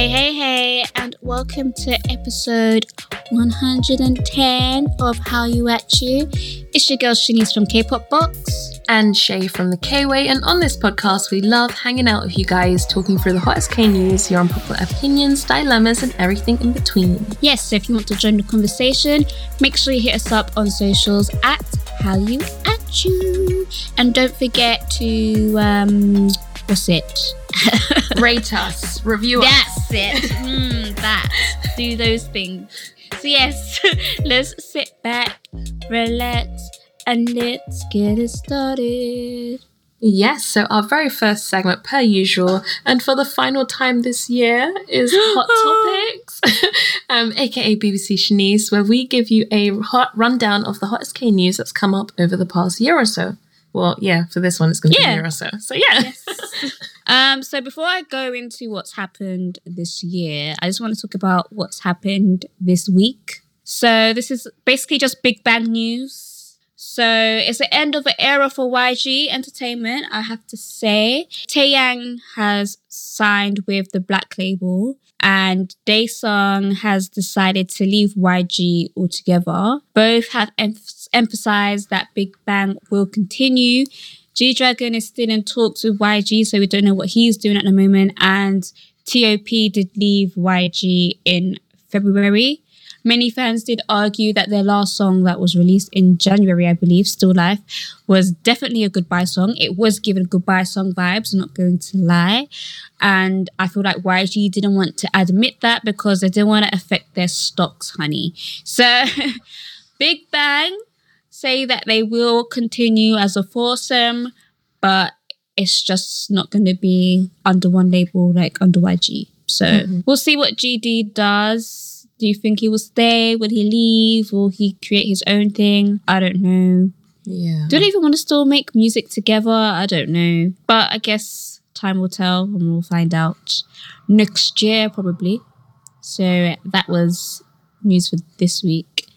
Hey, hey, hey, and welcome to episode 110 of Hallyu At U. It's your girl Shanice from K-Pop Box. and Shai from the K Way. And on this podcast, we love hanging out with you guys, talking through the hottest K news, your unpopular opinions, dilemmas, and everything in between. Yes, so if you want to join the conversation, make sure you hit us up on socials at How You At You. And don't forget to, um, what's it? Rate us, review us. That's it. Mm, that. Do those things. So yes, let's sit back, relax, and let's get it started. Yes, so our very first segment, per usual, and for the final time this year, is Hot Topics, um, aka BBC Shanice, where we give you a hot rundown of the hottest K news that's come up over the past year or so. Well, yeah, for this one, it's going to be a year or so. So, yeah. Um, so before I go into what's happened this year, I just want to talk about what's happened this week. So this is basically just Big Bang news. So it's the end of the era for YG Entertainment, I have to say. Taeyang has signed with the Black Label, and Daesung has decided to leave YG altogether. Both have em- emphasized that Big Bang will continue. G Dragon is still in talks with YG, so we don't know what he's doing at the moment. And TOP did leave YG in February. Many fans did argue that their last song that was released in January, I believe, Still Life, was definitely a goodbye song. It was given goodbye song vibes, I'm not going to lie. And I feel like YG didn't want to admit that because they didn't want to affect their stocks, honey. So, Big Bang say that they will continue as a foursome, but it's just not going to be under one label like under YG. So mm-hmm. we'll see what GD does. Do you think he will stay? Will he leave? Will he create his own thing? I don't know. Yeah. Do they even want to still make music together? I don't know. But I guess time will tell and we'll find out next year probably. So that was news for this week.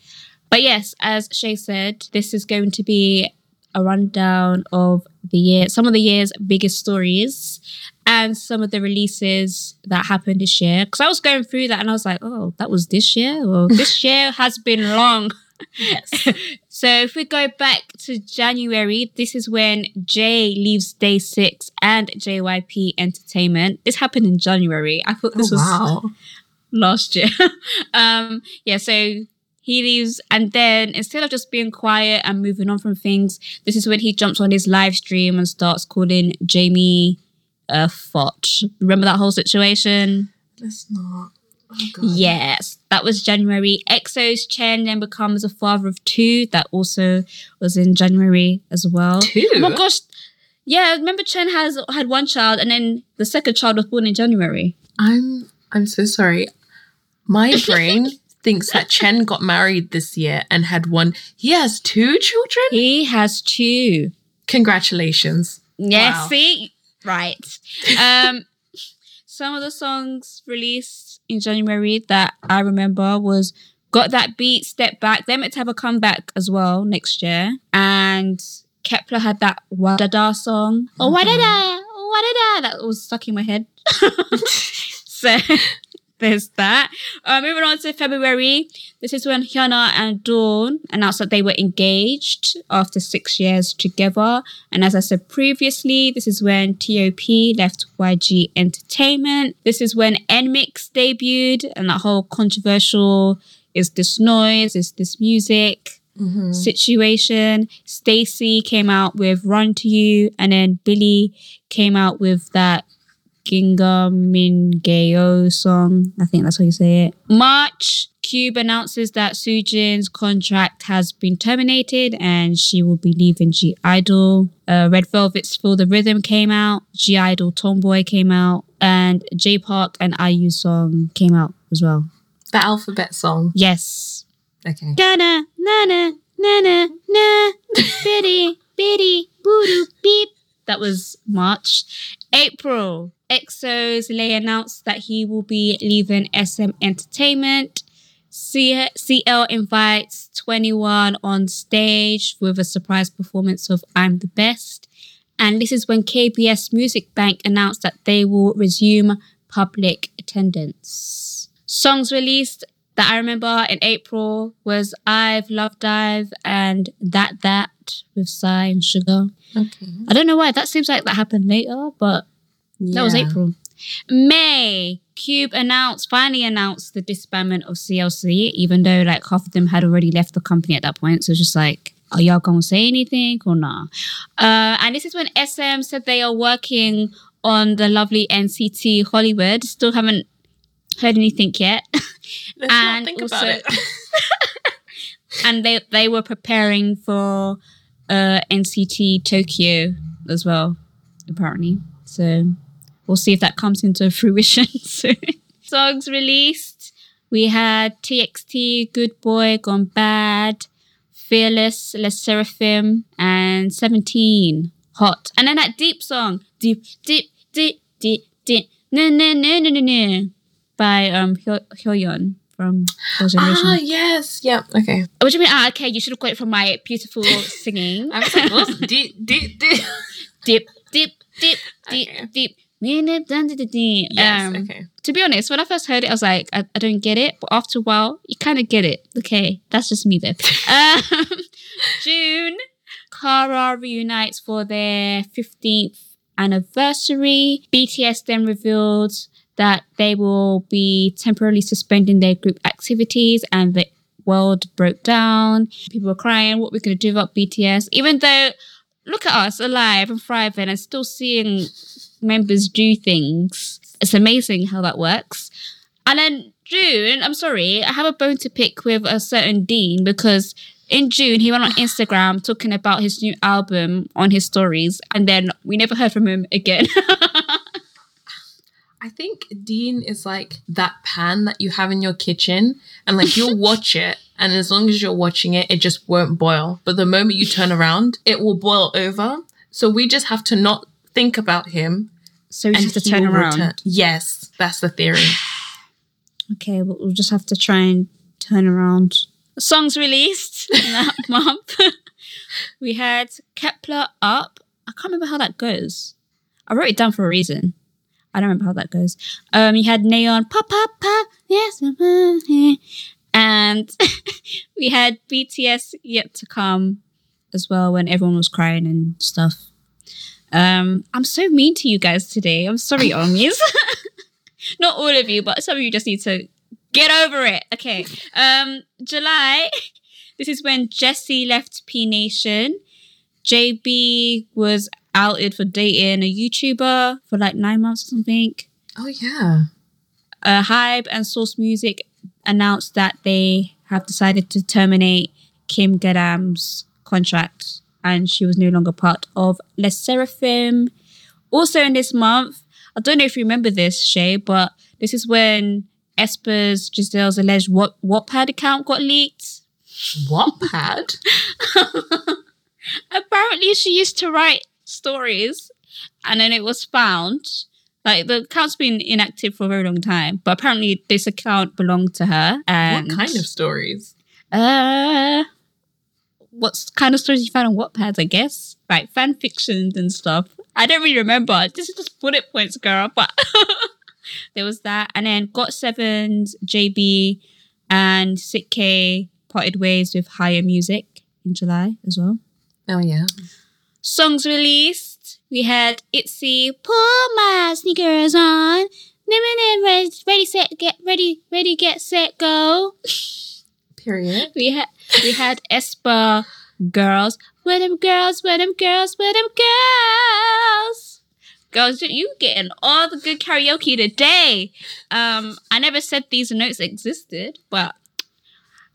But yes, as Shai said, this is going to be a rundown of the year, some of the year's biggest stories and some of the releases that happened this year. Because I was going through that and I was like, oh, that was this year? Well, this year has been long. Yes. so if we go back to January, this is when Jae leaves Day Six and JYP Entertainment. This happened in January. I thought this was wow. last year. um, yeah, so he leaves, and then instead of just being quiet and moving on from things, this is when he jumps on his live stream and starts calling Jamie uh, a Fott. Remember that whole situation? Let's not. Oh, Yes, that was January. EXO's Chen then becomes a father of two. That also was in January as well. Two? Oh my gosh. Yeah, remember Chen has had one child and then the second child was born in January. I'm I'm so sorry. My brain thinks that Chen got married this year and had one. He has two children. He has two. Congratulations. Yeah, Wow. see? Right. Um some of the songs released in January that I remember was Got That Beat, Step Back. They're meant to have a comeback as well next year. And Kep1er had that Wadada song. Oh Wadada! Oh Wadada! That was stuck in my head. so there's that. Uh, moving on to February. This is when Hyuna and Dawn announced that they were engaged after six years together. And as I said previously, this is when TOP left YG Entertainment. This is when NMIXX debuted and that whole controversial is this noise, is this music situation. STAYC came out with Run to You, and then Billlie came out with that GingaMingaYo song. I think that's how you say it. March, Cube announces that Sujin's contract has been terminated and she will be leaving (G)I-DLE. Uh, Red Velvet's Feel the Rhythm came out. (G)I-DLE Tomboy came out. And Jay Park and IU song came out as well. The alphabet song. Yes. Okay. Na na na na na na bitty bitty boo beep. That was March. April. EXO's Lay announced that he will be leaving SM Entertainment. CL invites 2NE1 on stage with a surprise performance of I'm the Best. And this is when KBS Music Bank announced that they will resume public attendance. Songs released that I remember in April was IVE Love Dive and That That with Psy and Sugar. Okay. I don't know why. That seems like that happened later, but that was April. May, Cube announced, finally announced the disbandment of CLC, even though like half of them had already left the company at that point. So it's just like, are y'all gonna say anything or not? Uh, and this is when SM said they are working on the lovely NCT Hollywood. Still haven't heard anything yet. Let's And not think also- about it. and they they were preparing for uh NCT Tokyo as well, apparently. So we'll see if that comes into fruition soon. Songs released. We had TXT, Good Boy, Gone Bad, Fearless, LE SSERAFIM, and 17, Hot. And then that deep song, Deep, Deep, Deep, Deep, Deep, No, No, No, No, No, No, by um Hyo- Hyoyeon from. Ah, yes. Yeah. Okay. What do you mean? Ah, okay, you should have got it from my beautiful singing. I was like, what's deep, deep, deep? dip, dip, dip, dip, Okay. Yes. Um, okay. To be honest, when I first heard it, I was like, I, I don't get it. But after a while, you kind of get it. Okay, that's just me though. um, June, Kara reunites for their 15th anniversary. BTS then revealed that they will be temporarily suspending their group activities and the world broke down. People were crying, what we're going to do about BTS, even though look at us alive and thriving and still seeing members do things. It's amazing how that works. And then June, I'm sorry, I have a bone to pick with a certain Dean because in June he went on Instagram talking about his new album on his stories, and then we never heard from him again. I think Dean is like that pan that you have in your kitchen, and like you'll watch it, and as long as you're watching it, it just won't boil. But the moment you turn around, it will boil over. So we just have to not think about him. so we just have to turn around. return. Yes, that's the theory. Okay, well, we'll just have to try and turn around. Songs released in that month. we had Kep1er Up. I can't remember how that goes. I wrote it down for a reason. I don't remember how that goes. Um, you had Nayeon Pop Pop Pop. Yes. And we had BTS Yet to Come as well when everyone was crying and stuff. Um, I'm so mean to you guys today. I'm sorry, armies. Not all of you, but some of you just need to get over it. Okay. Um, July. This is when Jessi left P Nation. JB was outed for dating a YouTuber for like nine months or something. Oh yeah. Uh, HYBE and Source Music announced that they have decided to terminate Kim Garam's contract and she was no longer part of LE SSERAFIM. Also in this month, I don't know if you remember this, Shai, but this is when aespa's Giselle's alleged what Wattpad account got leaked. Wattpad. Apparently, she used to write stories and then it was found. Like the account's been inactive for a very long time, but apparently this account belonged to her. And what kind of stories? Uh, what kind of stories you found on Wattpad? I guess like fan fictions and stuff. I don't really remember. This is just bullet points, girl. But there was that, and then Got Sevens, JB, and Sik-K parted ways with H1GHR Music in July as well. Oh yeah. Songs released. We had Itzy, Pull My Sneakers On. Ready, ready, set, get ready, ready, get set, go. Period. We had we had aespa girls. Where them girls, where them girls, where them girls. Girls, you getting all the good karaoke today. Um, I never said these notes existed, but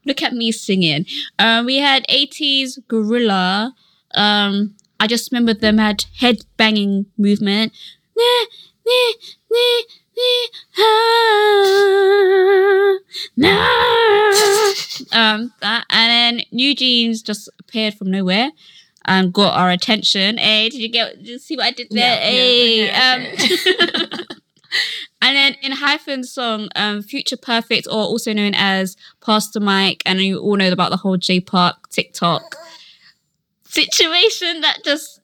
look at me singing. Um, we had ATEEZ Guerrilla. Um, I just remember them had head banging movement. Um, that, and then New Jeans just appeared from nowhere and got our attention. Hey, did you get? Did you see what I did there? Yeah, hey, yeah, um, and then ENHYPEN's song, um, Future Perfect, or also known as Pass the Mic, and you all know about the whole Jay Park TikTok situation that just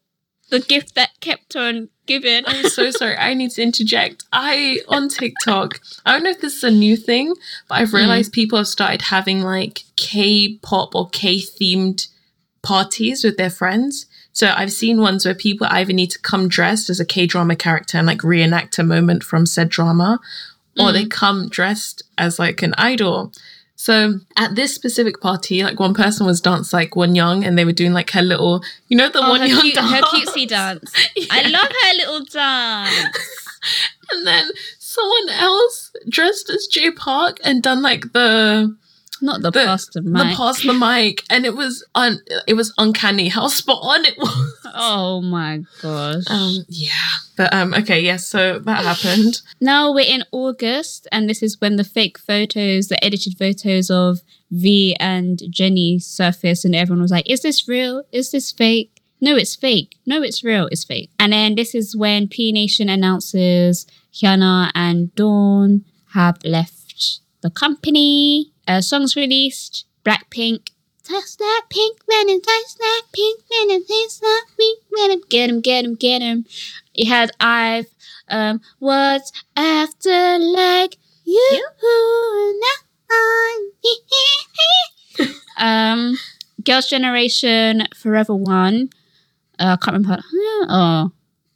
the gift that kept on giving. I'm so sorry. I need to interject. I on TikTok. I don't know if this is a new thing, but I've hmm. realized people have started having like K-pop or K-themed parties with their friends. So I've seen ones where people either need to come dressed as a K-drama character and like reenact a moment from said drama, or they hmm. come dressed as like an idol. So at this specific party, like one person was danced like Wonyoung, and they were doing like her little, you know, the Oh, one her, young cute, dance. her cutesy dance. I love her little dance. And then someone else dressed as Jay Park and done like the Not the, the, Mike. pass the mic, and it was un it was uncanny how spot on it was. oh my gosh. Um, yeah, but um, okay, yes, so that happened. Now we're in August, and this is when the fake photos, the edited photos of V and Jennie surfaced, and everyone was like, Is this real? Is this fake? No, it's fake. No, it's real. It's fake. And then this is when P Nation announces Hyuna and Dawn have left the company. Uh, songs released Blackpink. Touch that pink venom, touch that pink venom, taste that pink venom. Get him, get him, get him. It had IVE um, what's after like you? um, Girls' Generation, Forever One. Uh, I can't remember. Oh,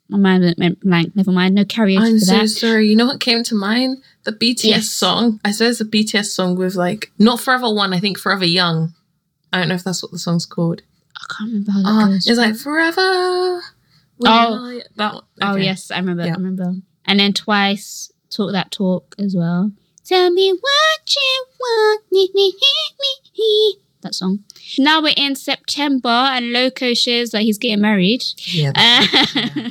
my mind went blank. Never mind. No karaoke I'm for so that. sorry. You know what came to mind? The BTS Yes. song. I said it's a BTS song with like not Forever One. I think Forever Young. I don't know if that's what the song's called. I can't remember how that Uh, goes. it's like Forever. Oh. I- that one. Oh yes, I remember. Yeah. I remember. And then twice talk that talk as well. Tell me what you want. Me, me, me, me. That song. Now we're in September, and Loco shares that he's getting married. Yeah. Uh,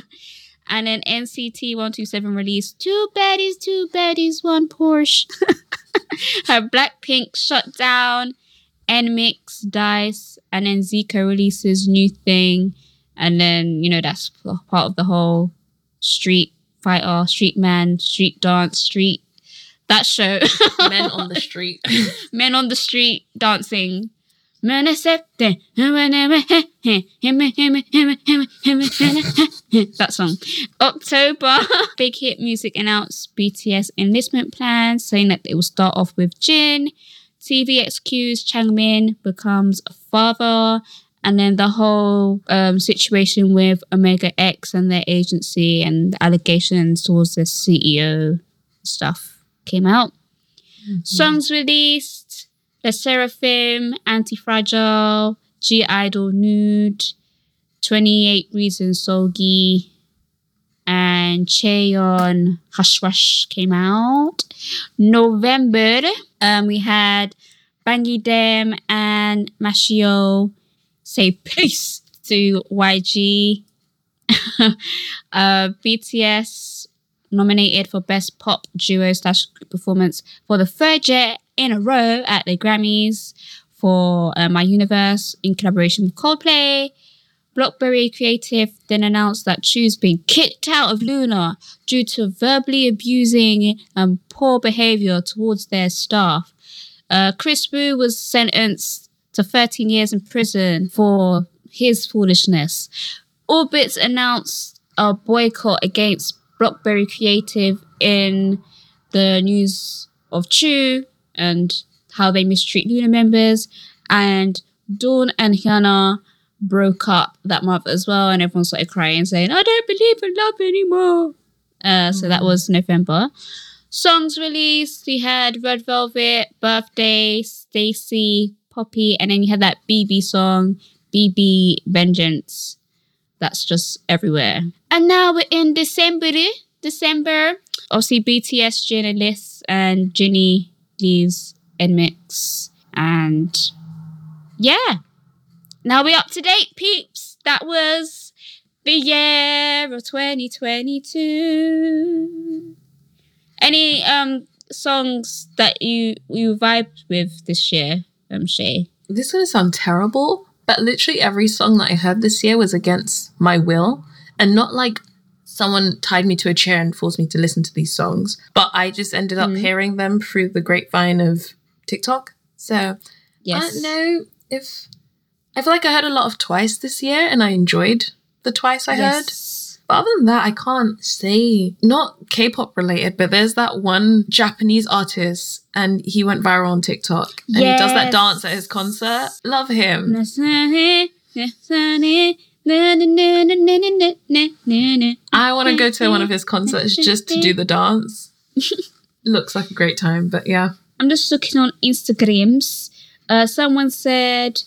and then NCT one two seven released two baddies, two baddies, one Porsche. Her Blackpink shut down. NMIXX dice, and then Zico releases new thing, and then you know that's part of the whole street fighter, street man, street dance, street that show. Men on the street. Men on the street dancing. That song. October, big hit music announced BTS enlistment plans, saying that it will start off with Jin. TVXQ's Changmin becomes a father. And then the whole um, situation with Omega X and their agency and the allegations towards the CEO stuff came out. Songs released LE SSERAFIM, Anti Fragile, (G)I-DLE Nude, 28 Reasons Seulgi, and Chaeyeon Hush Rush came out. November, um, we had Bang Yedam and Mashiho say peace to YG. uh, BTS nominated for Best Pop Duo slash Group Performance for the third year in a row at the Grammys for uh, My Universe in collaboration with Coldplay. Blockberry Creative then announced that Chuu's been kicked out of LOONA due to verbally abusing and poor behavior towards their staff. Uh, Kris Wu was sentenced to 13 years in prison for his foolishness. Orbitz announced a boycott against Blockberry Creative in the news of Chuu and how they mistreat LOONA members. And Dawn and Hyuna broke up that month as well, and everyone started crying, saying, I don't believe in love anymore. Uh, so that was November. Songs released, we had Red Velvet, Birthday, STAYC, Poppy, and then you had that BIBI song, BIBI Vengeance. that's just everywhere. And now we're in December. December. Obviously, BTS journalists and Jinni leaves mix And yeah. Now we're up to date, peeps. That was the year of 2022. Any um songs that you you vibed with this year, um Shai? This is gonna sound terrible, but literally every song that I heard this year was against my will. And not like someone tied me to a chair and forced me to listen to these songs, but I just ended up Mhm. hearing them through the grapevine of TikTok. So I don't know if I feel like I heard a lot of Twice this year and I enjoyed the Twice I heard. But other than that, I can't say not K-pop related, but there's that one Japanese artist and he went viral on TikTok and he does that dance at his concert. Love him. I want to go to one of his concerts just to do the dance. Looks like a great time, but yeah. I'm just looking on Instagrams. Uh, someone said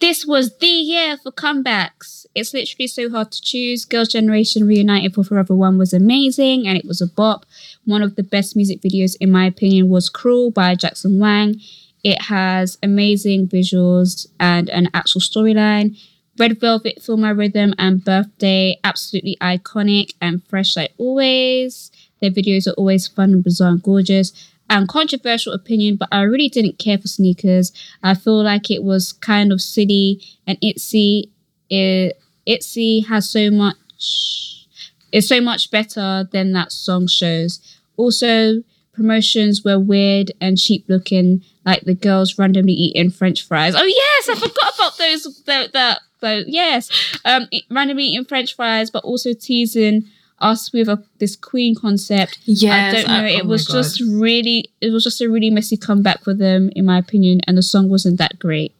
this was the year for comebacks. It's literally so hard to choose. Girls' Generation reunited for Forever One was amazing, and it was a bop. One of the best music videos, in my opinion, was "Cruel" by Jackson Wang. It has amazing visuals and an actual storyline. Red Velvet, Feel My Rhythm, and Birthday, absolutely iconic and fresh like always. Their videos are always fun and bizarre and gorgeous. And controversial opinion, but I really didn't care for sneakers. I feel like it was kind of silly and Itzy. It, Itzy has so much. It's so much better than that song shows. Also, promotions were weird and cheap looking, like the girls randomly eating French fries. Oh yes, I forgot about those. That those yes, um, randomly eating French fries, but also teasing us with a, this Queen concept. Yes, I don't know. I- oh it my was just really, it was just a really messy comeback for them, in my opinion, and the song wasn't that great.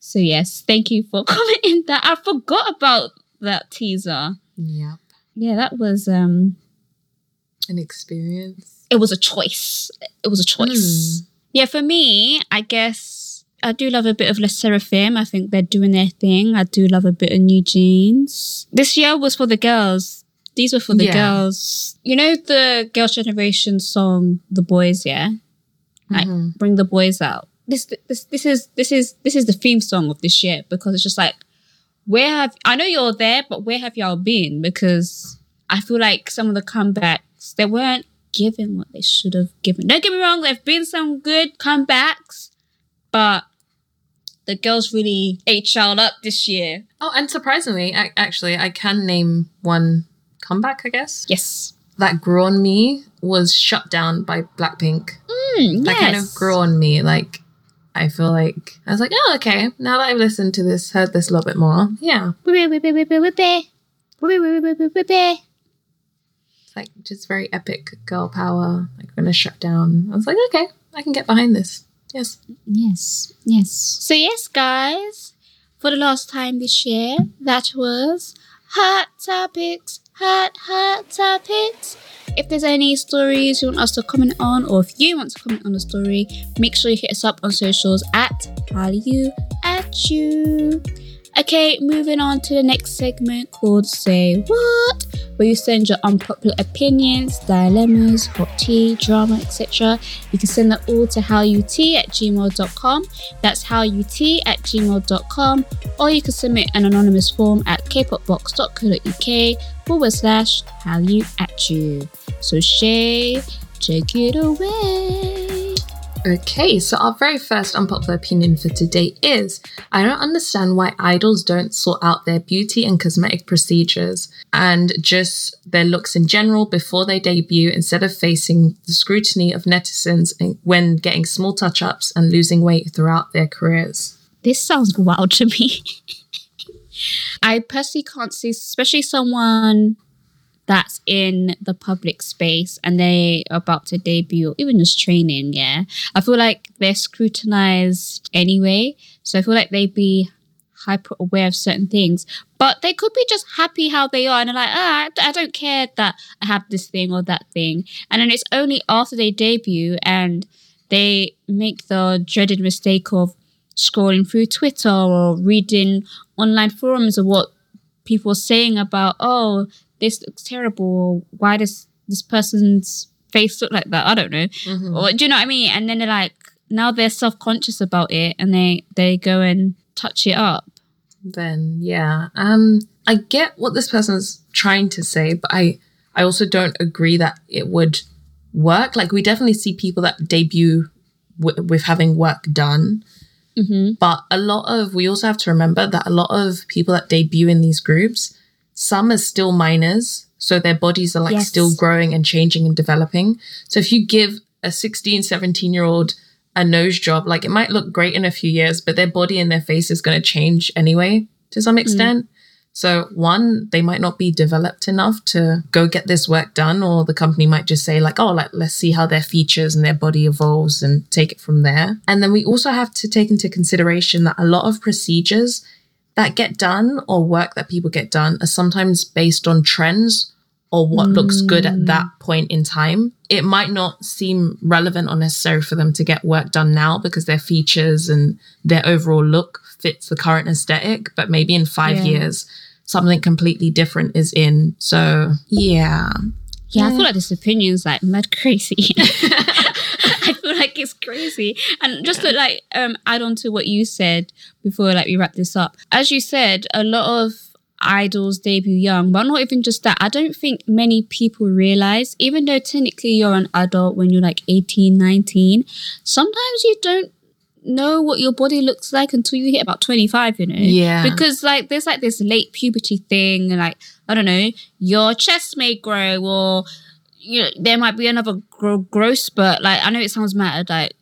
So yes, thank you for commenting that. I forgot about that teaser. Yeah. Yeah, that was um, An experience. it was a choice. It was a choice. Yeah, for me, I guess I do love a bit of LE SSERAFIM. I think they're doing their thing. I do love a bit of New Jeans. This year was for the girls. These were for the Yeah. girls. You know the Girls' Generation song, "The Boys." Yeah, like Mhm. bring the boys out. This this this is this is this is the theme song of this year because it's just like where have I know you're there, but where have y'all been? Because I feel like some of the comebacks they weren't given what they should have given. Don't get me wrong, there've been some good comebacks, but the girls really ate y'all up this year. Oh, and surprisingly, ac- actually, I can name one comeback, I guess. Yes. That Grew On Me was shut down by Blackpink. Mm, That kind of yes. grew on me. Like, I feel like, I was like, oh, okay, now that I've listened to this, heard this a little bit more, yeah. It's like just very epic girl power. Like, we're gonna shut down. I was like, okay, I can get behind this. Yes. Yes, yes. So, yes, guys, for the last time this year, that was Hot Topics, Hot, Hot Topics. If there's any stories you want us to comment on, or if you want to comment on a story, make sure you hit us up on socials at Hallyu at U. Okay, moving on to the next segment called Say What, where you send your unpopular opinions, dilemmas, hot tea, drama, etc. You can send that all to howut at gmail.com. That's howut at gmail.com. Or you can submit an anonymous form at kpopbox.co.uk forward slash how you at you. So Shay, take it away. Okay, so our very first unpopular opinion for today is I don't understand why idols don't sort out their beauty and cosmetic procedures and just their looks in general before they debut instead of facing the scrutiny of netizens when getting small touch ups and losing weight throughout their careers. This sounds wild to me. I personally can't see, especially someone that's in the public space and they are about to debut, or even just training, yeah. I feel like they're scrutinized anyway. So I feel like they'd be hyper aware of certain things. But they could be just happy how they are and they're like, ah, I I don't care that I have this thing or that thing. And then it's only after they debut and they make the dreaded mistake of scrolling through Twitter or reading online forums of what people are saying about, oh, this looks terrible. Why does this person's face look like that? I don't know. Mm-hmm. Or do you know what I mean? And then they're like, now they're self conscious about it and they they go and touch it up. then yeah um i get what this person's trying to say but i i also don't agree that it would work like we definitely see people that debut w- with having work done Mm-hmm. but a lot of we also have to remember that a lot of people that debut in these groups some are still minors so their bodies are like Yes. still growing and changing and developing. So if you give a 16 17 year old a nose job like it might look great in a few years but their body and their face is going to change anyway to some hmm. extent. So one they might not be developed enough to go get this work done or the company might just say like oh like let's see how their features and their body evolves and take it from there. And then we also have to take into consideration that a lot of procedures that get done or work that people get done are sometimes based on trends or what looks good at that mm. point in time. It might not seem relevant or necessary for them to get work done now because their features and their overall look fits the current aesthetic, but maybe in five Yeah. years, something completely different is in. So, yeah. Yeah, I feel like this opinion is like mad crazy. I feel like it's crazy. And just to like um add on to what you said before like we wrap this up. As you said, a lot of idols debut young, but not even just that. I don't think many people realize, even though technically you're an adult when you're like 18, 19, sometimes you don't know what your body looks like until you hit about 25, you know? Yeah. Because like there's like this late puberty thing, and like, I don't know, your chest may grow or you know, there might be another gro- growth spurt. Like, I know it sounds mad, like,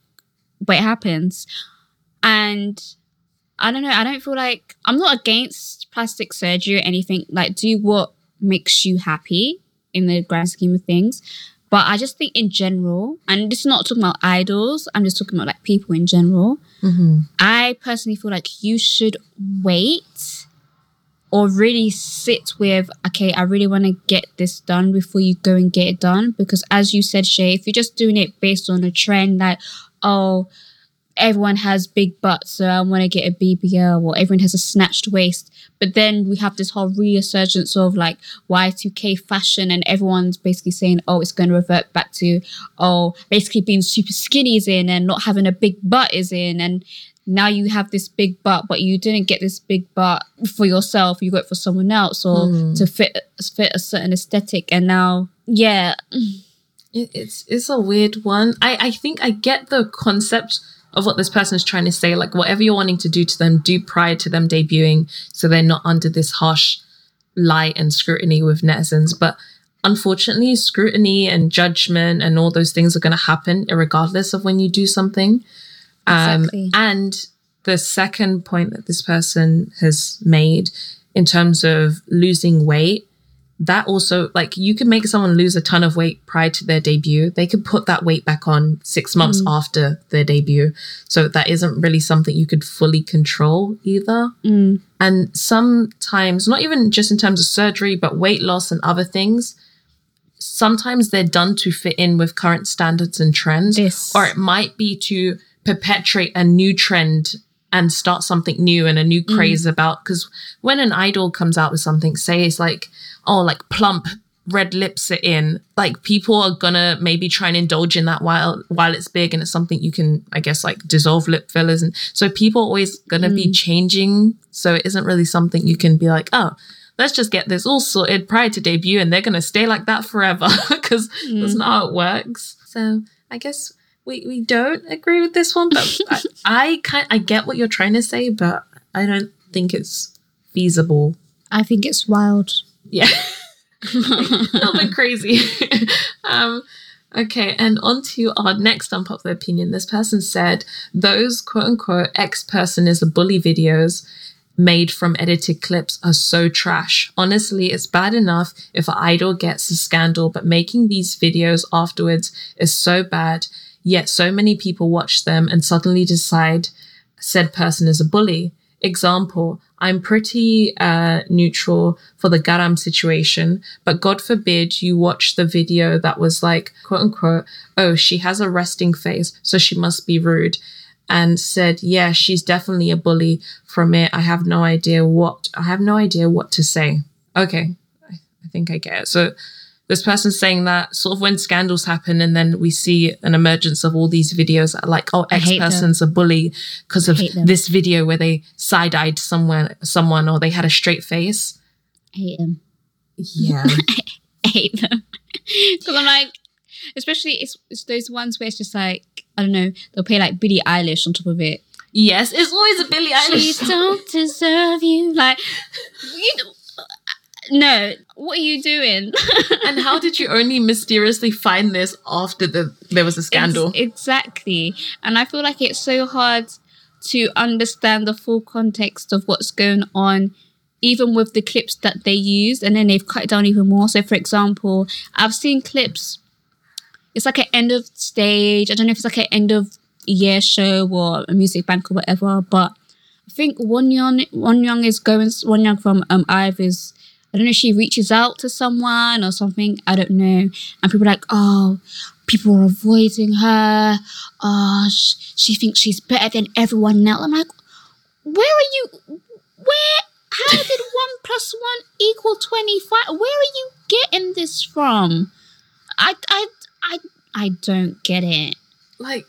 but it happens. And I don't know, I don't feel like I'm not against plastic surgery or anything. Like, do what makes you happy in the grand scheme of things. But I just think in general, and this is not talking about idols, I'm just talking about like people in general. Mm-hmm. I personally feel like you should wait or really sit with, okay, I really want to get this done before you go and get it done. Because as you said, Shai, if you're just doing it based on a trend, like, oh, everyone has big butts, so I want to get a BBL, or everyone has a snatched waist. But then we have this whole resurgence of like Y2K fashion, and everyone's basically saying, oh, it's going to revert back to, oh, basically being super skinny is in and not having a big butt is in. And now you have this big butt, but you didn't get this big butt for yourself. You got it for someone else or hmm. to fit fit a certain aesthetic. And now, yeah, It, it's it's a weird one. I, I think I get the concept of what this person is trying to say. Like whatever you're wanting to do to them, do prior to them debuting, so they're not under this harsh light and scrutiny with netizens. But unfortunately, scrutiny and judgment and all those things are going to happen regardless of when you do something. Exactly. Um, and the second point that this person has made in terms of losing weight, that also, like, you can make someone lose a ton of weight prior to their debut. They could put that weight back on six months after their debut. So that isn't really something you could fully control either. And sometimes, not even just in terms of surgery, but weight loss and other things, sometimes they're done to fit in with current standards and trends. This. Or it might be to perpetuate a new trend and start something new and a new mm. craze about. Because when an idol comes out with something, say it's like, oh, like plump red lips are in, like people are gonna maybe try and indulge in that while while it's big and it's something you can, I guess, like dissolve lip fillers. And so people are always gonna be mm. changing. So it isn't really something you can be like, oh, let's just get this all sorted prior to debut and they're going to stay like that forever because that's mm. not how it works. So I guess we, we don't agree with this one, but I, I kind I get what you're trying to say, but I don't think it's feasible. I think it's wild. Yeah. a little bit crazy. um, okay, and on to our next unpopular opinion. This person said those quote unquote ex person is a bully videos made from edited clips are so trash. Honestly, it's bad enough if an idol gets a scandal, but making these videos afterwards is so bad. Yet so many people watch them and suddenly decide said person is a bully. Example, I'm pretty uh, neutral for the Garam situation, but God forbid you watch the video that was like, quote unquote, oh, she has a resting face, so she must be rude. and said, "Yeah, she's definitely a bully from it. I have no idea what I have no idea what to say." Okay, I, think I get it. So this person's saying that sort of when scandals happen and then we see an emergence of all these videos that are like, oh, I X hate them. person's a bully because of this video where they side-eyed someone someone or they had a straight face. I hate them. Yeah. I hate them because I'm like, especially it's, it's those ones where it's just like I don't know. They'll play like Billie Eilish on top of it. yes, it's always a Billie Eilish. song. don't deserve you. Like, you know, no. What are you doing? and how did you only mysteriously find this after the there was a scandal? Ex- exactly. And I feel like it's so hard to understand the full context of what's going on, even with the clips that they use, and then they've cut it down even more. So, for example, I've seen clips. It's like an end of stage. I don't know if it's like an end of year show or a music bank or whatever, but I think Wonyoung One Young is going Wonyoung from um Ive is I don't know if she reaches out to someone or something. I don't know. And people are like, oh, people are avoiding her. Oh, sh- she thinks she's better than everyone else. I'm like, where are you? Where? How did one plus one equal twenty five? Where are you getting this from? I I I I don't get it. like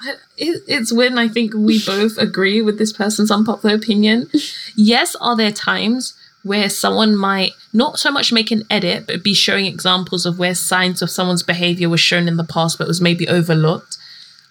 I, it, it's when I think we both agree with this person's unpopular opinion. Yes, are there times where someone might not so much make an edit, but be showing examples of where signs of someone's behavior was shown in the past, but was maybe overlooked.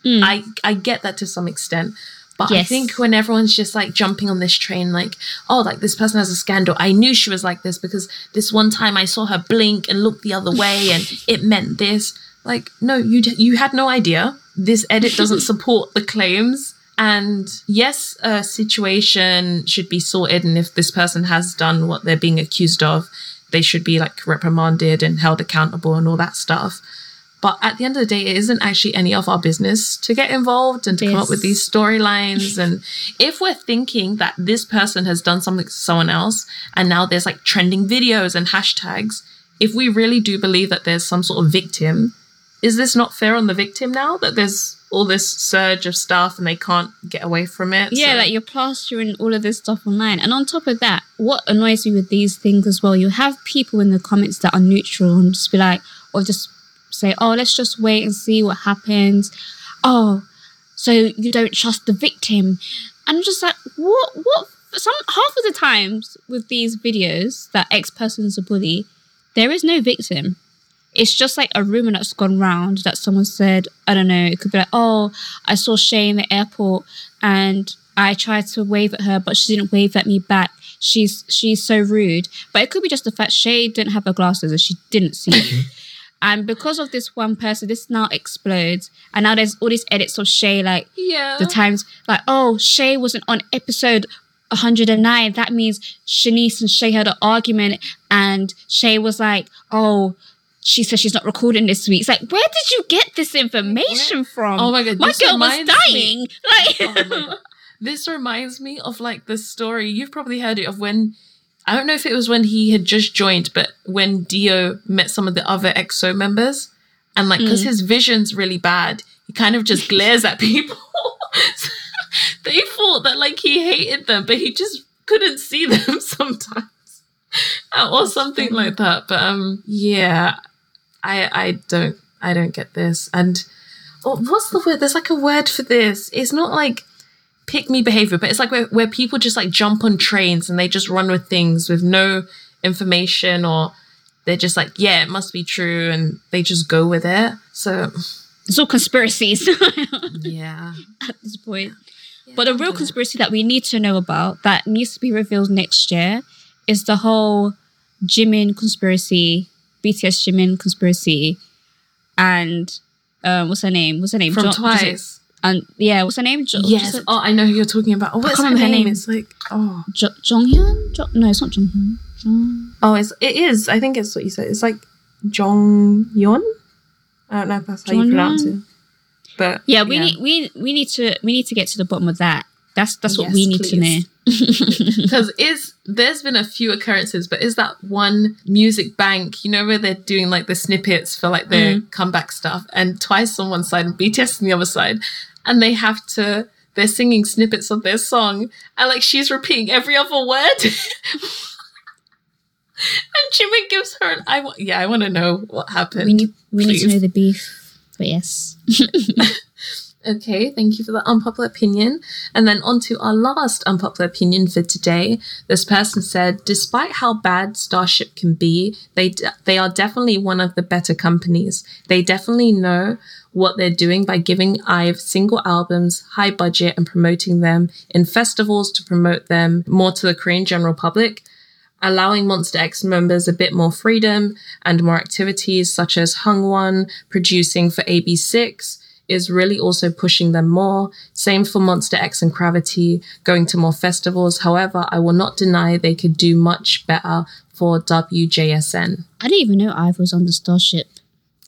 Hmm. I I get that to some extent. But I think when everyone's just like jumping on this train, like, oh, like this person has a scandal. I knew she was like this because this one time I saw her blink and look the other way and it meant this. Like, no, you d- you had no idea. This edit doesn't support the claims. And yes, a situation should be sorted. And if this person has done what they're being accused of, they should be like reprimanded and held accountable and all that stuff. But at the end of the day, it isn't actually any of our business to get involved and to come up with these storylines. And if we're thinking that this person has done something to someone else and now there's like trending videos and hashtags, if we really do believe that there's some sort of victim, is this not fair on the victim now that there's all this surge of stuff and they can't get away from it? Yeah, So- like you're plastering all of this stuff online. And on top of that, what annoys me with these things as well, you have people in the comments that are neutral and just be like, or just say, oh, let's just wait and see what happens. Oh, so you don't trust the victim. And I'm just like, what, what? Some half of the times with these videos that X person's a bully, there is no victim. It's just like a rumor that's gone round that someone said, I don't know, it could be like, oh, I saw Shai in the airport and I tried to wave at her, but she didn't wave at me back. She's she's so rude. But it could be just the fact Shai didn't have her glasses and she didn't see you. and because of this one person, this now explodes. And now there's all these edits of Shai like yeah. the times like, oh, Shai wasn't on episode 109. That means Shanice and Shai had an argument, and Shai was like, oh, she says she's not recording this week. It's like, where did you get this information from? Oh my God, my girl was dying. me- Like, Oh. This reminds me of like the story you've probably heard it of when I don't know if it was when he had just joined, but when D.O. met some of the other EXO members, and like because his vision's really bad, he kind of just glares at people. they thought that like he hated them, but he just couldn't see them sometimes, or something like that. But um, yeah, I I don't I don't get this. And oh, what's the word? There's like a word for this. It's not like pick me behavior, but it's like where, where people just like jump on trains and they just run with things with no information or they're just like, yeah, it must be true and they just go with it. So it's all conspiracies yeah. at this point. But the real conspiracy that we need to know about that needs to be revealed next year is the whole Jimin conspiracy, BTS Jimin conspiracy, and um, what's her name? What's her name? From Jo- Twice. And yeah, what's her name? Jo- Yes. Oh, I know who you're talking about. Oh, what's her name? her name. It's like oh, Jo- Jonghyun? Jo- no, it's not Jonghyun. Jong- oh, it's it is. I think it's what you said. It's like Jong Yeon. I don't know if that's how you pronounce it. But yeah, we need we we need to we need to get to the bottom of that. That's that's what Yes, we need to know. because is there's been a few occurrences, but is that one music bank? You know where they're doing like the snippets for like their mm. comeback stuff, and twice on one side and BTS on the other side, and they have to they're singing snippets of their song and like she's repeating every other word. and Jimin gives her an I wa- yeah, I want to know what happened. We need we need to know the beef. But yes. Okay, thank you for that unpopular opinion. And then on to our last unpopular opinion for today. This person said, despite how bad Starship can be, they they are definitely one of the better companies. They definitely know what they're doing by giving IVE single albums, high budget, and promoting them in festivals to promote them more to the Korean general public allowing MONSTA X members a bit more freedom and more activities, such as Hyungwon producing for AB6, is really also pushing them more. Same for MONSTA X and CRAVITY, going to more festivals. However, I will not deny they could do much better for WJSN. I didn't even know IVE was on the Starship.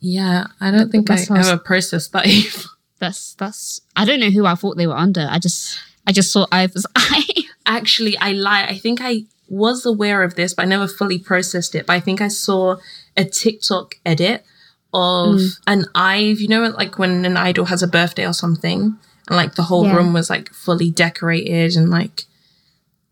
Yeah, I don't think I ever processed that. either. That's that's I don't know who I thought they were under. I just I just saw IVE as I. Actually, I lie. I think I was aware of this, but I never fully processed it. But I think I saw a TikTok edit of mm. an IVE, you know, like when an idol has a birthday or something, and like the whole Yeah. room was like fully decorated and like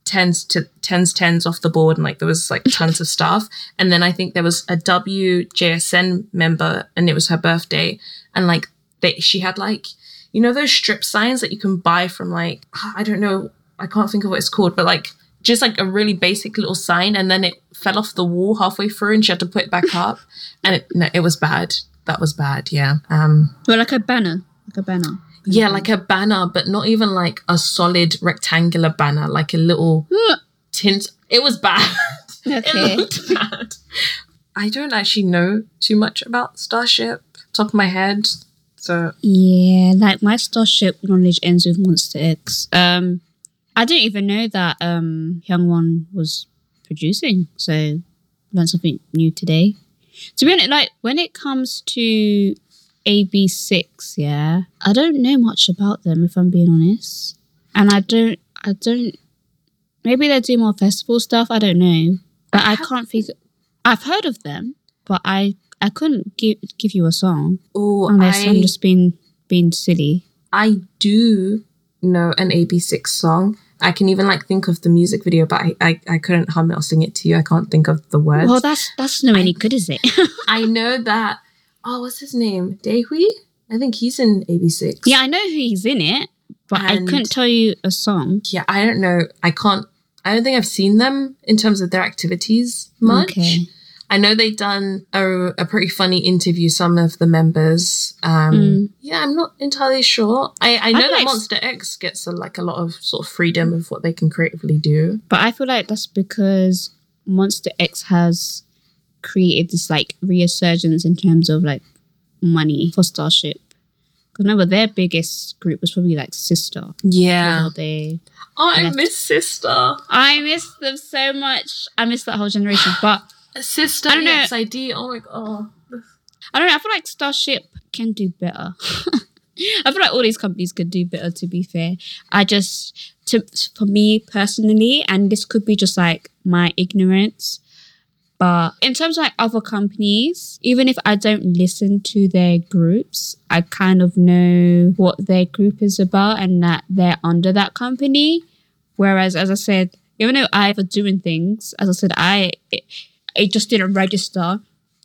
tens to tens tens off the board and like there was like tons of stuff. And then i think there was a wjsn member and it was her birthday. And like they she had like you know those strip signs that you can buy from like i don't know i can't think of what it's called but like just like a really basic little sign and then it fell off the wall halfway through and she had to put it back up and it no, it was bad that was bad yeah um well, like a banner, like a banner. yeah, like a banner, but not even like a solid rectangular banner, like a little tint. It was bad. Okay. it looked bad. I don't actually know too much about Starship, top of my head. So Yeah, like my Starship knowledge ends with MONSTA X. Um, I didn't even know that um Hyungwon was producing, so learned something new today. To be honest, like when it comes to AB6IX, yeah, I don't know much about them if I'm being honest, and I don't, I don't. Maybe they do more festival stuff. I don't know, but I can't figure. I've heard of them, but I I couldn't give give you a song oh, unless I'm just being being silly. I do know an AB6IX song. I can even like think of the music video, but I, I, I couldn't hum it or sing it to you. I can't think of the words. Well, that's that's no any good, is it? I know that. Oh, what's his name? Daehwi? I think he's in AB6IX. yeah, I know who he's in it, but I couldn't tell you a song. yeah, I don't know. I can't. I don't think I've seen them in terms of their activities much. Okay. I know they've done a, a pretty funny interview. Some of the members. Um, Mm. Yeah, I'm not entirely sure. I, I know feel that like- MONSTA X gets a, like a lot of sort of freedom of what they can creatively do. But I feel like that's because MONSTA X has created this like resurgence in terms of like money for Starship. Because remember, their biggest group was probably like SISTAR. Yeah. They, Oh, I left. miss SISTAR. I miss them so much. I miss that whole generation. But SISTAR I don't know. XID. Oh my god. I don't know. I feel like Starship can do better. I feel like all these companies could do better. To be fair, I just to for me personally, and this could be just like my ignorance, but in terms of like other companies, even if I don't listen to their groups, I kind of know what their group is about and that they're under that company. Whereas, as I said, even though I were doing things, as I said, I it, it just didn't register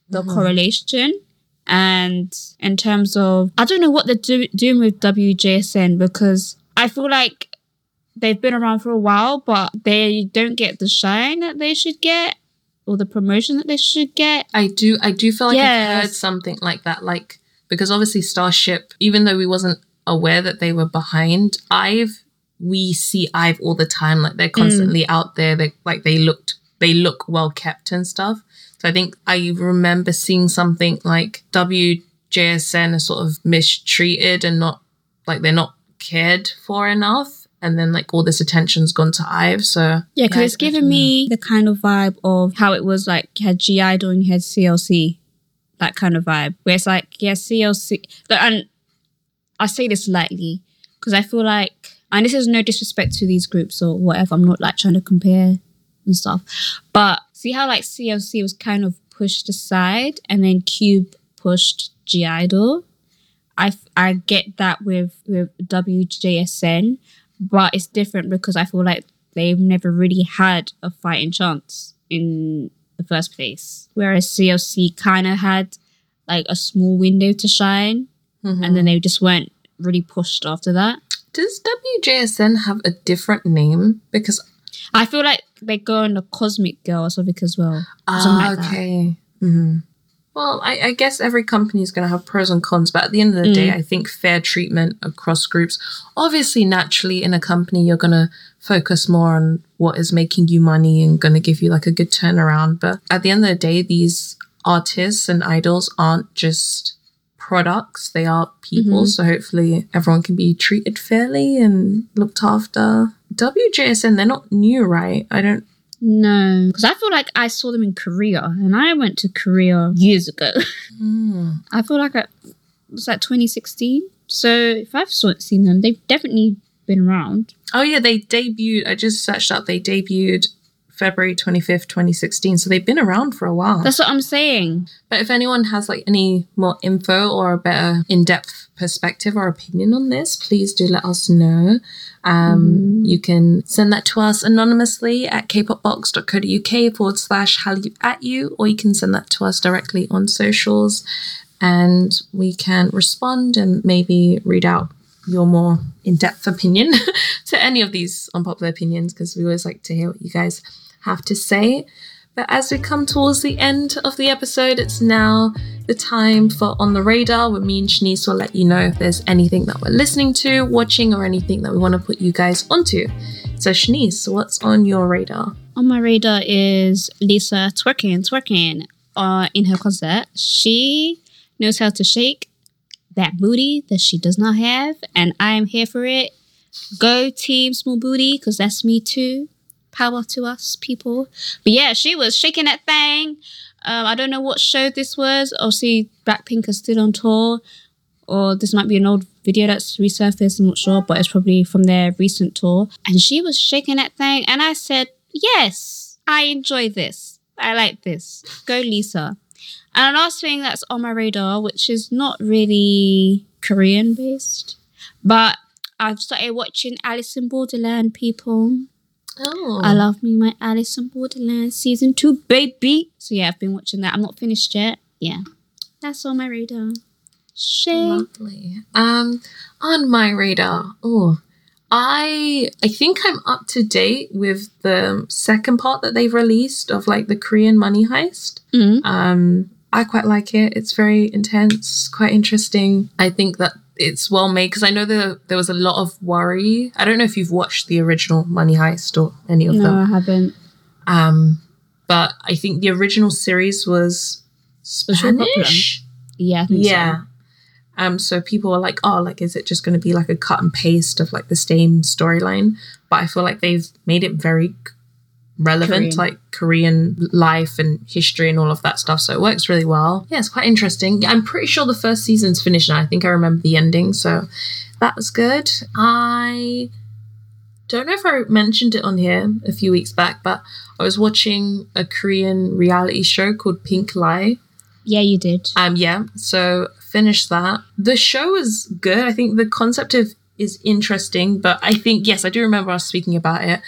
the mm-hmm. correlation. And in terms of, I don't know what they're do- doing with WJSN because I feel like they've been around for a while, but they don't get the shine that they should get or the promotion that they should get. I do I do feel like I've heard something like that. Like because obviously Starship, even though we wasn't aware that they were behind, IVE we see I've all the time. Like they're mm. constantly out there. They like they looked they look well kept and stuff. So I think I remember seeing something like WJSN are sort of mistreated and not like they're not cared for enough. And then like all this attention's gone to IVE. So Yeah, because I it's given me the kind of vibe of how it was like you had (G)I-DLE you had CLC, that kind of vibe. Where it's like, yeah, CLC, but- and I say this lightly because I feel like, and this is no disrespect to these groups or whatever. I'm not like trying to compare and stuff, but see how like CLC was kind of pushed aside and then Cube pushed (G)I-DLE. I I get that with with WJSN, but it's different because I feel like they've never really had a fighting chance in the first place, whereas CLC kind of had like a small window to shine, mm-hmm. and then they just weren't really pushed after that. Does WJSN have a different name? Because I feel like they go on the Cosmic Girl or something as well. Ah, like okay. hmm Well, I, I guess every company is going to have pros and cons, but at the end of the day, Mm. I think fair treatment across groups. Obviously, naturally, in a company, you're going to focus more on what is making you money and going to give you like a good turnaround. But at the end of the day, these artists and idols aren't just products, they are people. Mhm. So hopefully, everyone can be treated fairly and looked after. WJSN, they're not new, right? I don't No, because I feel like I saw them in Korea, and I went to Korea years ago. Hmm. I feel like it was that 2016. So if I've seen them, they've definitely been around. Oh yeah, they debuted. I just searched up. They debuted February twenty fifth, twenty sixteen. So they've been around for a while. That's what I'm saying. but if anyone has like any more info or a better in depth perspective or opinion on this, please do let us know. Um, You can send that to us anonymously at kpopbox.co.uk forward slash Hallyu at U, or you can send that to us directly on socials, and we can respond and maybe read out your more in-depth opinion to any of these unpopular opinions because we always like to hear what you guys have to say. But as we come towards the end of the episode, it's now the time for On the Radar, where me and Shanice will let you know if there's anything that we're listening to, watching, or anything that we want to put you guys onto. So, Shanice, what's on your radar? On my radar is Lisa twerking, twerking uh, in her concert. She knows how to shake that booty that she does not have, and I am here for it. Go team small booty, because that's me too. Power to us, people. But yeah, she was shaking that thing. Um, I don't know what show this was. Obviously, Blackpink are still on tour, or this might be an old video that's resurfaced. I'm not sure, but it's probably from their recent tour. And she was shaking that thing, and I said, "Yes, I enjoy this. I like this. Go, Lisa." And the last thing that's on my radar, which is not really Korean based, but I've started watching Alice in Borderland. People, Oh, I love me my Alice in Borderland season two, baby. So yeah, I've been watching that. I'm not finished yet. Yeah, that's on my radar. Shame. Lovely. Um, on my radar. Oh, I I think I'm up to date with the second part that they've released of like the Korean money heist. Mm. Um, I quite like it. It's very intense, quite interesting. I think that it's well made because I know there there was a lot of worry. I don't know if you've watched the original Money Heist or any of No, them. I haven't. Um, but I think the original series was? Spanish. Yeah, I think so. Yeah. Um, so people are like, oh, like, is it just going to be like a cut and paste of like the same storyline? But I feel like they've made it very relevant, Korean. like Korean life and history and all of that stuff. So it works really well. Yeah, it's quite interesting. I'm pretty sure the first season's finished now. I think I remember the ending. So that was good. I don't know if I mentioned it on here a few weeks back, but I was watching a Korean reality show called Pink Lie. Yeah, you did. Um, yeah, so finished that. The show is good. I think the concept of is interesting, but I think yes, I do remember us speaking about it.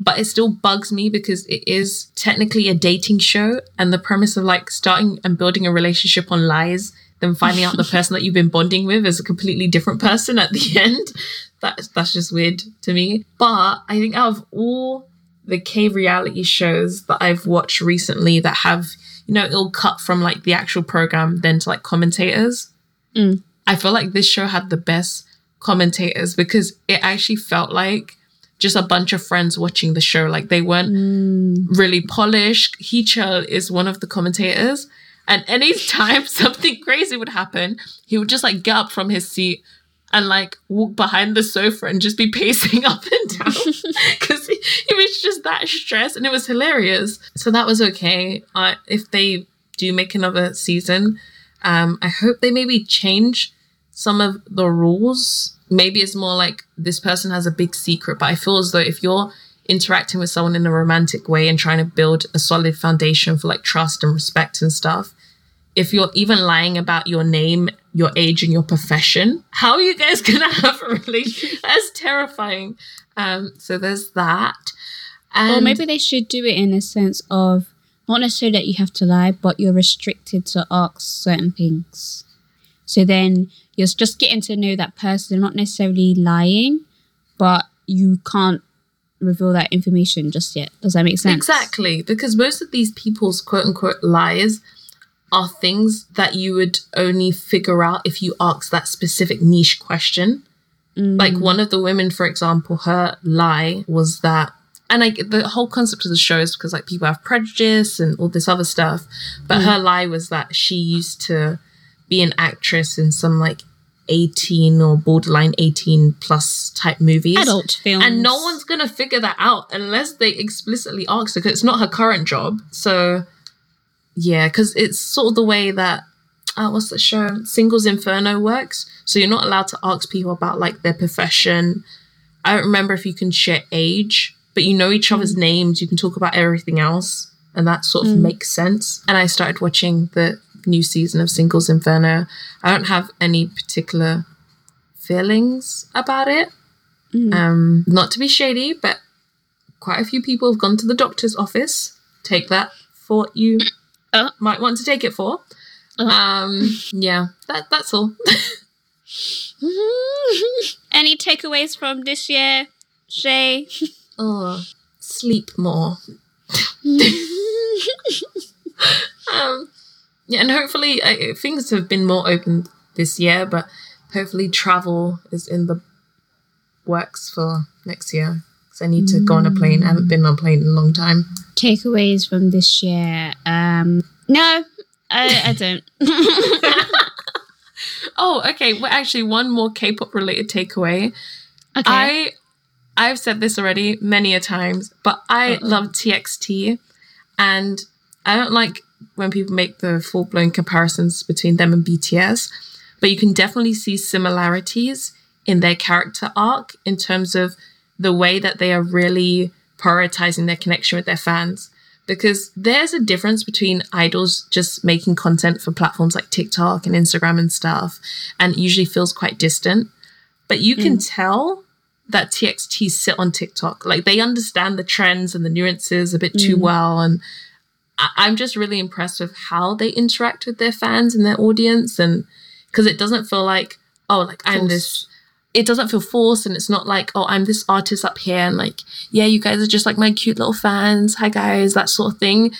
But it still bugs me because it is technically a dating show, and the premise of like starting and building a relationship on lies, then finding out the person that you've been bonding with is a completely different person at the end. That that's just weird to me. But I think out of all the K reality shows that I've watched recently that have, you know, it'll cut from like the actual program then to like commentators. Mm. I feel like this show had the best commentators because it actually felt like just a bunch of friends watching the show. Like they weren't Mm. really polished. Heechul is one of the commentators. And anytime something crazy would happen, he would just like get up from his seat and like walk behind the sofa and just be pacing up and down because he, he was just that stressed and it was hilarious. So that was okay. Uh, if they do make another season, um, I hope they maybe change some of the rules. Maybe it's more like this person has a big secret, but I feel as though if you're interacting with someone in a romantic way and trying to build a solid foundation for like trust and respect and stuff, if you're even lying about your name your age and your profession. How are you guys gonna have a relationship? That's terrifying. Um, so there's that. And or maybe they should do it in a sense of not necessarily that you have to lie, but you're restricted to ask certain things. So then you're just getting to know that person, not necessarily lying, but you can't reveal that information just yet. Does that make sense? Exactly, because most of these people's quote unquote lies are things that you would only figure out if you ask that specific niche question. Mm. Like one of the women, for example, her lie was that, and like the whole concept of the show is because like people have prejudice and all this other stuff, but mm. her lie was that she used to be an actress in some like 18 or borderline 18 plus type movies. Adult films. And no one's gonna figure that out unless they explicitly ask because it's not her current job. So yeah, because it's sort of the way that uh, what's the show? Singles Inferno works. So you're not allowed to ask people about like their profession. I don't remember if you can share age, but you know each other's names. You can talk about everything else, and that sort of makes sense. And I started watching the new season of Singles Inferno. I don't have any particular feelings about it. Um, not to be shady, but quite a few people have gone to the doctor's office. Take that for what you Uh. might want to take it for. Um, yeah, that that's all. Any takeaways from this year, Shai? oh, sleep more. um, yeah, and hopefully uh, things have been more open this year, but hopefully travel is in the works for next year. Because I need to go on a plane. I haven't been on a plane in a long time. takeaways from this year? Um, no, I, I don't. Oh, okay. Well, actually, one more K-pop related takeaway. Okay. I I've said this already many a times, but I love TXT, and I don't like when people make the full blown comparisons between them and BTS. But you can definitely see similarities in their character arc in terms of the way that they are really prioritizing their connection with their fans. Because there's a difference between idols just making content for platforms like TikTok and Instagram and stuff, and it usually feels quite distant. But you can mm. tell that TXT sit on TikTok. Like they understand the trends and the nuances a bit too mm. well. And I'm just really impressed with how they interact with their fans and their audience. And because it doesn't feel like, oh, like I'm this, it doesn't feel forced. And it's not like, oh, I'm this artist up here. And like, yeah, you guys are just like my cute little fans. Hi, guys, that sort of thing.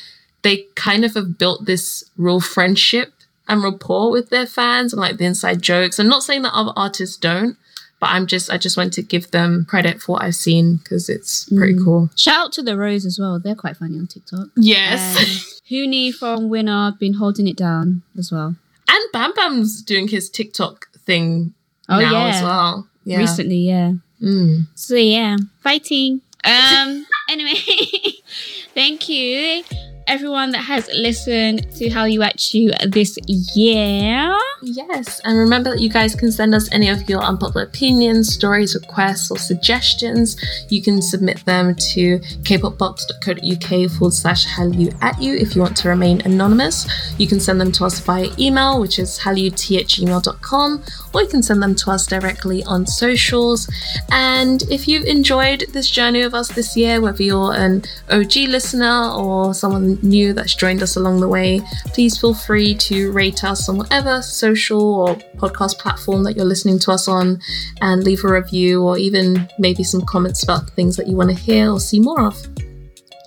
They kind of have built this real friendship and rapport with their fans and like the inside jokes. I'm not saying that other artists don't, but I'm just I just want to give them credit for what I've seen because it's pretty cool. Shout out to the Rose as well. They're quite funny on TikTok. Yes. Um, Hoony from Winner been holding it down as well. and Bam Bam's doing his TikTok thing Oh, now yeah. as well. Yeah. Recently, yeah. Mm. So yeah, fighting. Um. anyway, thank you everyone that has listened to Hallyu At U this year. Yes, and remember that you guys can send us any of your unpopular opinions, stories, requests, or suggestions. You can submit them to kpopbox.co.uk forward slash hallyu at U if you want to remain anonymous. You can send them to us via email, which is hallut at gmail.com, or you can send them to us directly on socials. And if you've enjoyed this journey with us this year, whether you're an OG listener or someone new that's joined us along the way, please feel free to rate us on whatever social or podcast platform that you're listening to us on and leave a review or even maybe some comments about things that you want to hear or see more of.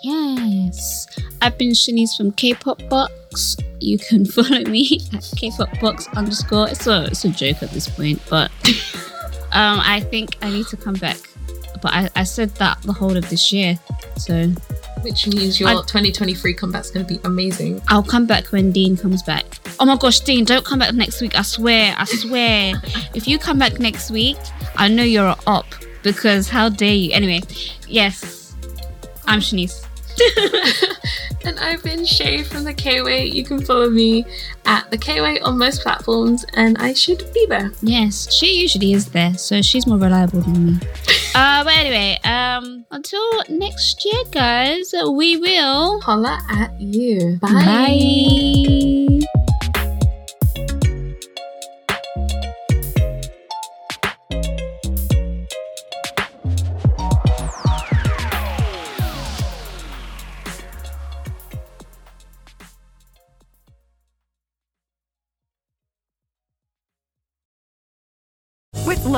Yes. I've been Shanice from K-pop Box. You can follow me at K-pop Box underscore. It's a it's a joke at this point, but um, I think I need to come back. But I, I said that the whole of this year, so Which means your I- 2023 comeback's going to be amazing. I'll come back when Dean comes back. Oh my gosh, Dean, don't come back next week. I swear, I swear. if you come back next week, I know you're a op because how dare you? Anyway, yes, I'm Shanice. And I've been Shai from the K-Way. You can follow me at the K-Way on most platforms and I should be there. Yes, she usually is there, so she's more reliable than me. uh, but anyway, um, until next year, guys, we will. Holla at you. Bye.